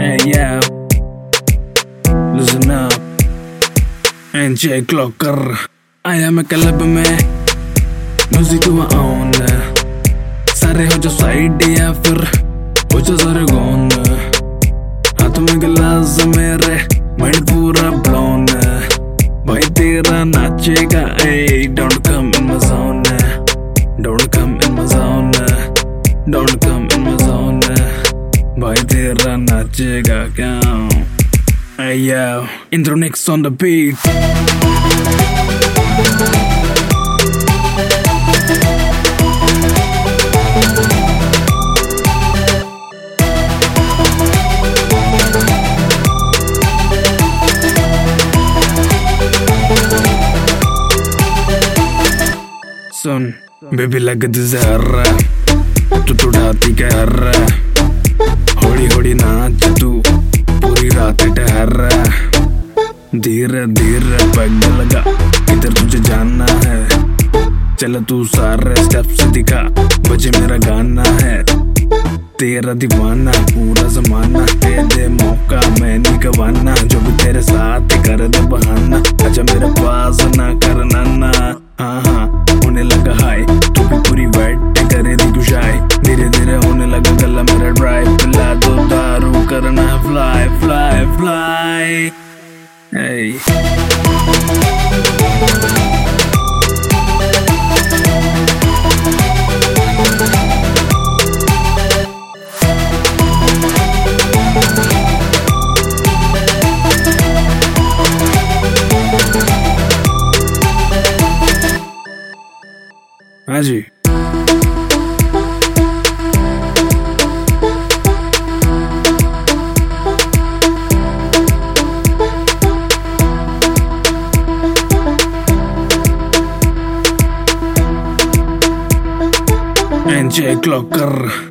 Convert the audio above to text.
Hey yeah, listen up. NJ Clocker आया मैं club में म्यूज़िक हुआ ऑन सारे हो जो साइड या फिर हो जो सारे गॉन हाथ में गिलास मेरे माइंड पूरा ब्लोन भाई तेरा नाचेगा hey don't come in my zone don't come in my zone don't come in my zone भाई तेरा नाचेगा क्या next on the beat. सुन बेबी लगत जहर तू तो डाती कहर धीरे धीरे पग लगा। इधर तुझे जानना है। चल तू सारे स्टेप्स दिखा। बजे मेरा गाना है। तेरा दीवाना, पूरा जमाना। दे दे मौका मैं नहीं गवाना जो भी तेरे साथ कर दे बहाना। अच्छा मेरे पास ना करना ना। हाँ हाँ होने लगा हाय। तू भी पूरी वेट करे दी गुशाई धीरे धीरे होने लगा गला मेरा ड्राई पिला दो दारू करना। Fly fly fly hey. हाँ जी NJ Clocker